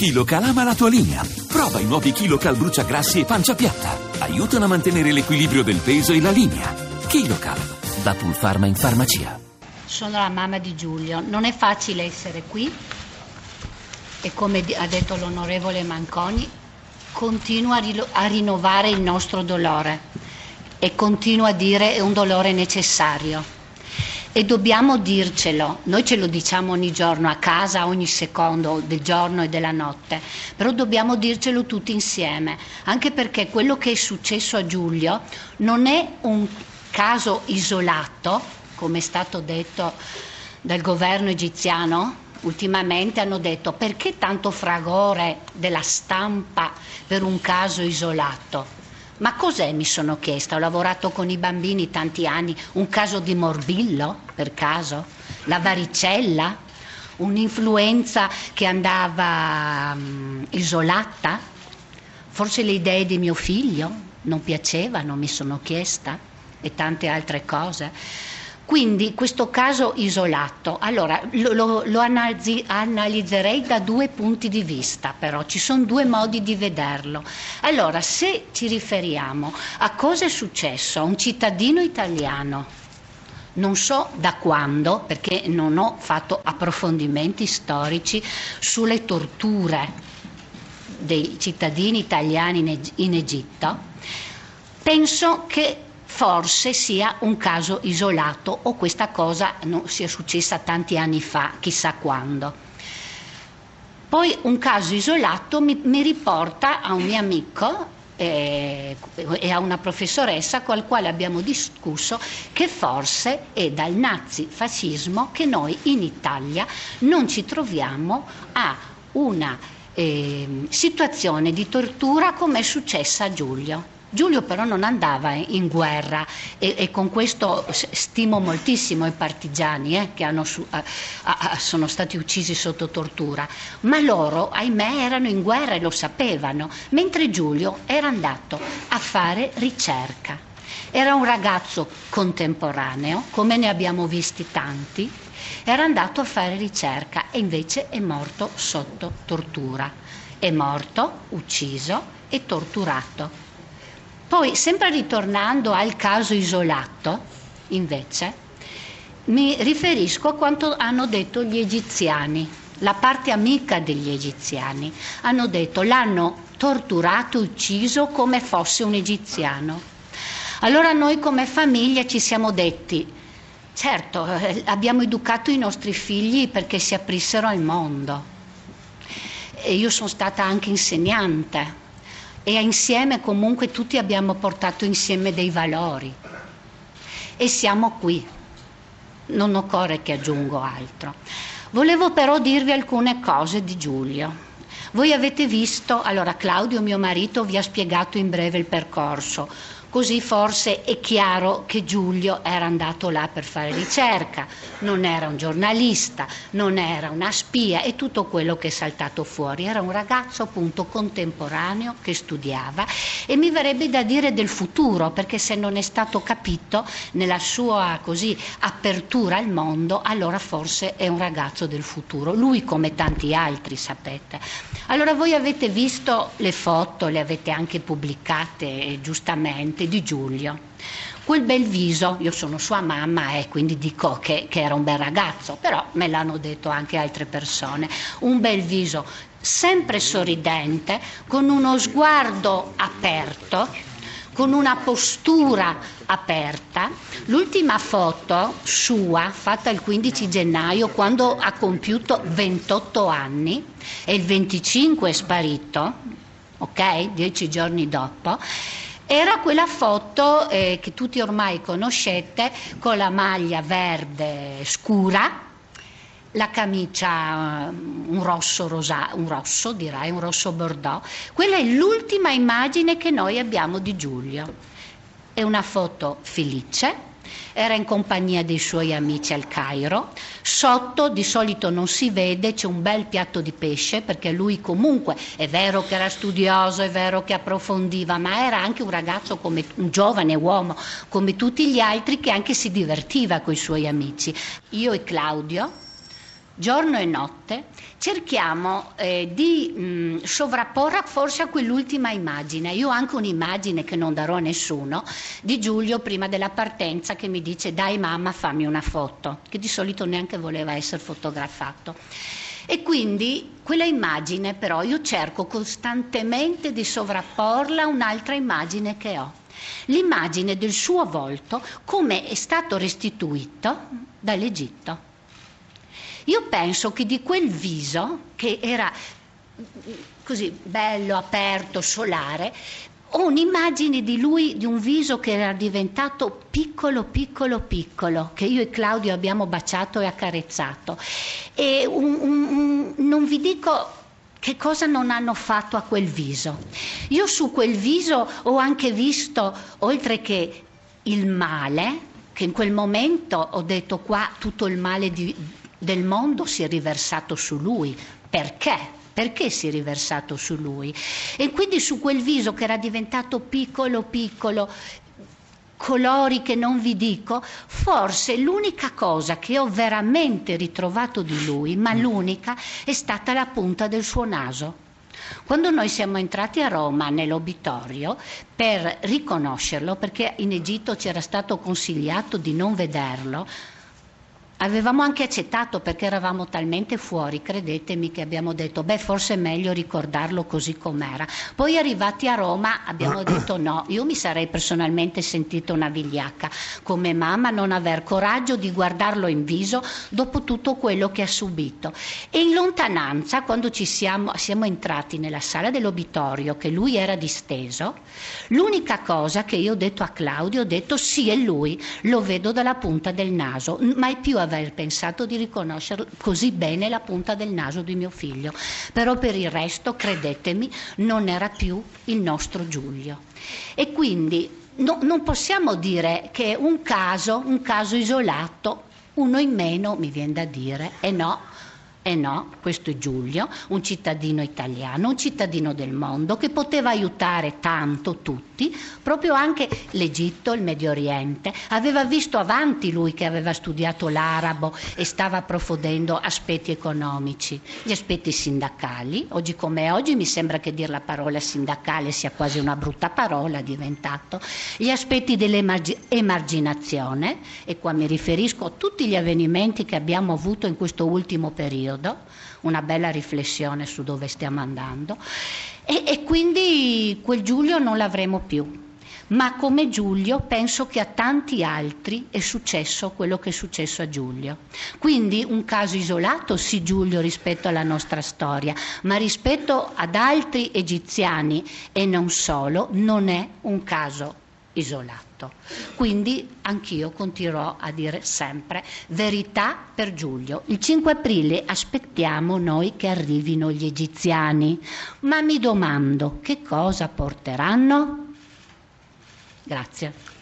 KiloCal ama la tua linea. Prova i nuovi KiloCal bruciagrassi e pancia piatta. Aiutano a mantenere l'equilibrio del peso e la linea. KiloCal, da Pulpharma in farmacia. Sono la mamma di Giulio. Non è facile essere qui e come ha detto l'onorevole Manconi, continua a, rinnovare il nostro dolore e continua a dire è un dolore necessario e dobbiamo dircelo, noi ce lo diciamo ogni giorno a casa, ogni secondo del giorno e della notte, però dobbiamo dircelo tutti insieme, anche perché quello che è successo a Giulio non è un caso isolato, come è stato detto dal governo egiziano, ultimamente hanno detto perché tanto fragore della stampa per un caso isolato? Ma cos'è, mi sono chiesta? Ho lavorato con i bambini tanti anni, un caso di morbillo, per caso? La varicella? Un'influenza che andava um, isolata? Forse le idee di mio figlio non piacevano, mi sono chiesta, e tante altre cose. Quindi questo caso isolato, allora lo, lo, lo analizzi, analizzerei da due punti di vista, però ci sono due modi di vederlo. Allora, se ci riferiamo a cosa è successo a un cittadino italiano, non so da quando, perché non ho fatto approfondimenti storici sulle torture dei cittadini italiani in Egitto, penso che forse sia un caso isolato o questa cosa non sia successa tanti anni fa, chissà quando. Poi un caso isolato mi, mi riporta a un mio amico eh, e a una professoressa con la quale abbiamo discusso che forse è dal nazifascismo che noi in Italia non ci troviamo a una eh, situazione di tortura come è successa a Giulio. Giulio però non andava in guerra e, e con questo stimo moltissimo i partigiani eh, che su, a, a, sono stati uccisi sotto tortura, ma loro, ahimè, erano in guerra e lo sapevano, mentre Giulio era andato a fare ricerca. Era un ragazzo contemporaneo, come ne abbiamo visti tanti, era andato a fare ricerca e invece è morto sotto tortura. È morto, ucciso e torturato. Poi, sempre ritornando al caso isolato, invece, mi riferisco a quanto hanno detto gli egiziani, la parte amica degli egiziani. Hanno detto l'hanno torturato, ucciso come fosse un egiziano. Allora noi come famiglia ci siamo detti, certo, eh, abbiamo educato i nostri figli perché si aprissero al mondo. E io sono stata anche insegnante e insieme comunque tutti abbiamo portato insieme dei valori e siamo qui. Non occorre che aggiungo altro. Volevo però dirvi alcune cose di Giulio. Voi avete visto, allora Claudio, mio marito, vi ha spiegato in breve il percorso Così forse è chiaro che Giulio era andato là per fare ricerca, non era un giornalista, non era una spia e tutto quello che è saltato fuori. Era un ragazzo appunto contemporaneo che studiava e mi verrebbe da dire del futuro, perché se non è stato capito nella sua così apertura al mondo, allora forse è un ragazzo del futuro. Lui come tanti altri, sapete. Allora voi avete visto le foto, le avete anche pubblicate eh, giustamente presente di Giulio. Quel bel viso, io sono sua mamma e quindi dico che, che era un bel ragazzo, però me l'hanno detto anche altre persone, un bel viso sempre sorridente, con uno sguardo aperto, con una postura aperta. L'ultima foto sua, fatta il 15 gennaio, quando ha compiuto 28 anni, e il 25 è sparito, ok? Dieci giorni dopo, era quella foto eh, che tutti ormai conoscete con la maglia verde scura, la camicia mm, un rosso, rosa, un rosso direi, un rosso bordeaux. Quella è l'ultima immagine che noi abbiamo di Giulio. È una foto felice, era in compagnia dei suoi amici al Cairo. Sotto di solito non si vede, c'è un bel piatto di pesce perché lui comunque è vero che era studioso, è vero che approfondiva, ma era anche un ragazzo come un giovane uomo, come tutti gli altri che anche si divertiva con i suoi amici. Io e Claudio giorno e notte, cerchiamo eh, di mh, sovrapporre forse a quell'ultima immagine. Io ho anche un'immagine che non darò a nessuno di Giulio prima della partenza che mi dice dai mamma fammi una foto, che di solito neanche voleva essere fotografato. E quindi quella immagine però io cerco costantemente di sovrapporla a un'altra immagine che ho. L'immagine del suo volto come è stato restituito dall'Egitto. Io penso che di quel viso, che era così bello, aperto, solare, ho un'immagine di lui, di un viso che era diventato piccolo, piccolo, piccolo, che io e Claudio abbiamo baciato e accarezzato. E un, un, un, non vi dico che cosa non hanno fatto a quel viso. Io su quel viso ho anche visto, oltre che il male, che in quel momento ho detto qua tutto il male di, del mondo si è riversato su lui. Perché? Perché si è riversato su lui? E quindi su quel viso che era diventato piccolo, piccolo, colori che non vi dico, forse l'unica cosa che ho veramente ritrovato di lui, ma l'unica, è stata la punta del suo naso. Quando noi siamo entrati a Roma nell'obitorio per riconoscerlo, perché in Egitto ci era stato consigliato di non vederlo, Avevamo anche accettato perché eravamo talmente fuori, credetemi, che abbiamo detto, beh, forse è meglio ricordarlo così com'era. Poi arrivati a Roma abbiamo detto no, io mi sarei personalmente sentita una vigliacca come mamma non aver coraggio di guardarlo in viso dopo tutto quello che ha subito. E in lontananza, quando ci siamo, siamo entrati nella sala dell'obitorio, che lui era disteso, l'unica cosa che io ho detto a Claudio, ho detto sì, è lui, lo vedo dalla punta del naso, mai più aver pensato di riconoscere così bene la punta del naso di mio figlio, però per il resto, credetemi, non era più il nostro Giulio. E quindi no, non possiamo dire che un caso, un caso isolato, uno in meno, mi viene da dire, e no, e no, questo è Giulio, un cittadino italiano, un cittadino del mondo che poteva aiutare tanto tutti, proprio anche l'Egitto, il Medio Oriente. Aveva visto avanti lui che aveva studiato l'arabo e stava approfondendo aspetti economici, gli aspetti sindacali. Oggi come oggi mi sembra che dire la parola sindacale sia quasi una brutta parola diventato. Gli aspetti dell'emarginazione, e qua mi riferisco a tutti gli avvenimenti che abbiamo avuto in questo ultimo periodo, una bella riflessione su dove stiamo andando e, e quindi quel Giulio non l'avremo più. Ma come Giulio penso che a tanti altri è successo quello che è successo a Giulio. Quindi un caso isolato, sì Giulio rispetto alla nostra storia, ma rispetto ad altri egiziani e non solo, non è un caso isolato. Quindi anch'io continuerò a dire sempre verità per Giulio. Il 5 aprile aspettiamo noi che arrivino gli egiziani, ma mi domando che cosa porteranno? Grazie.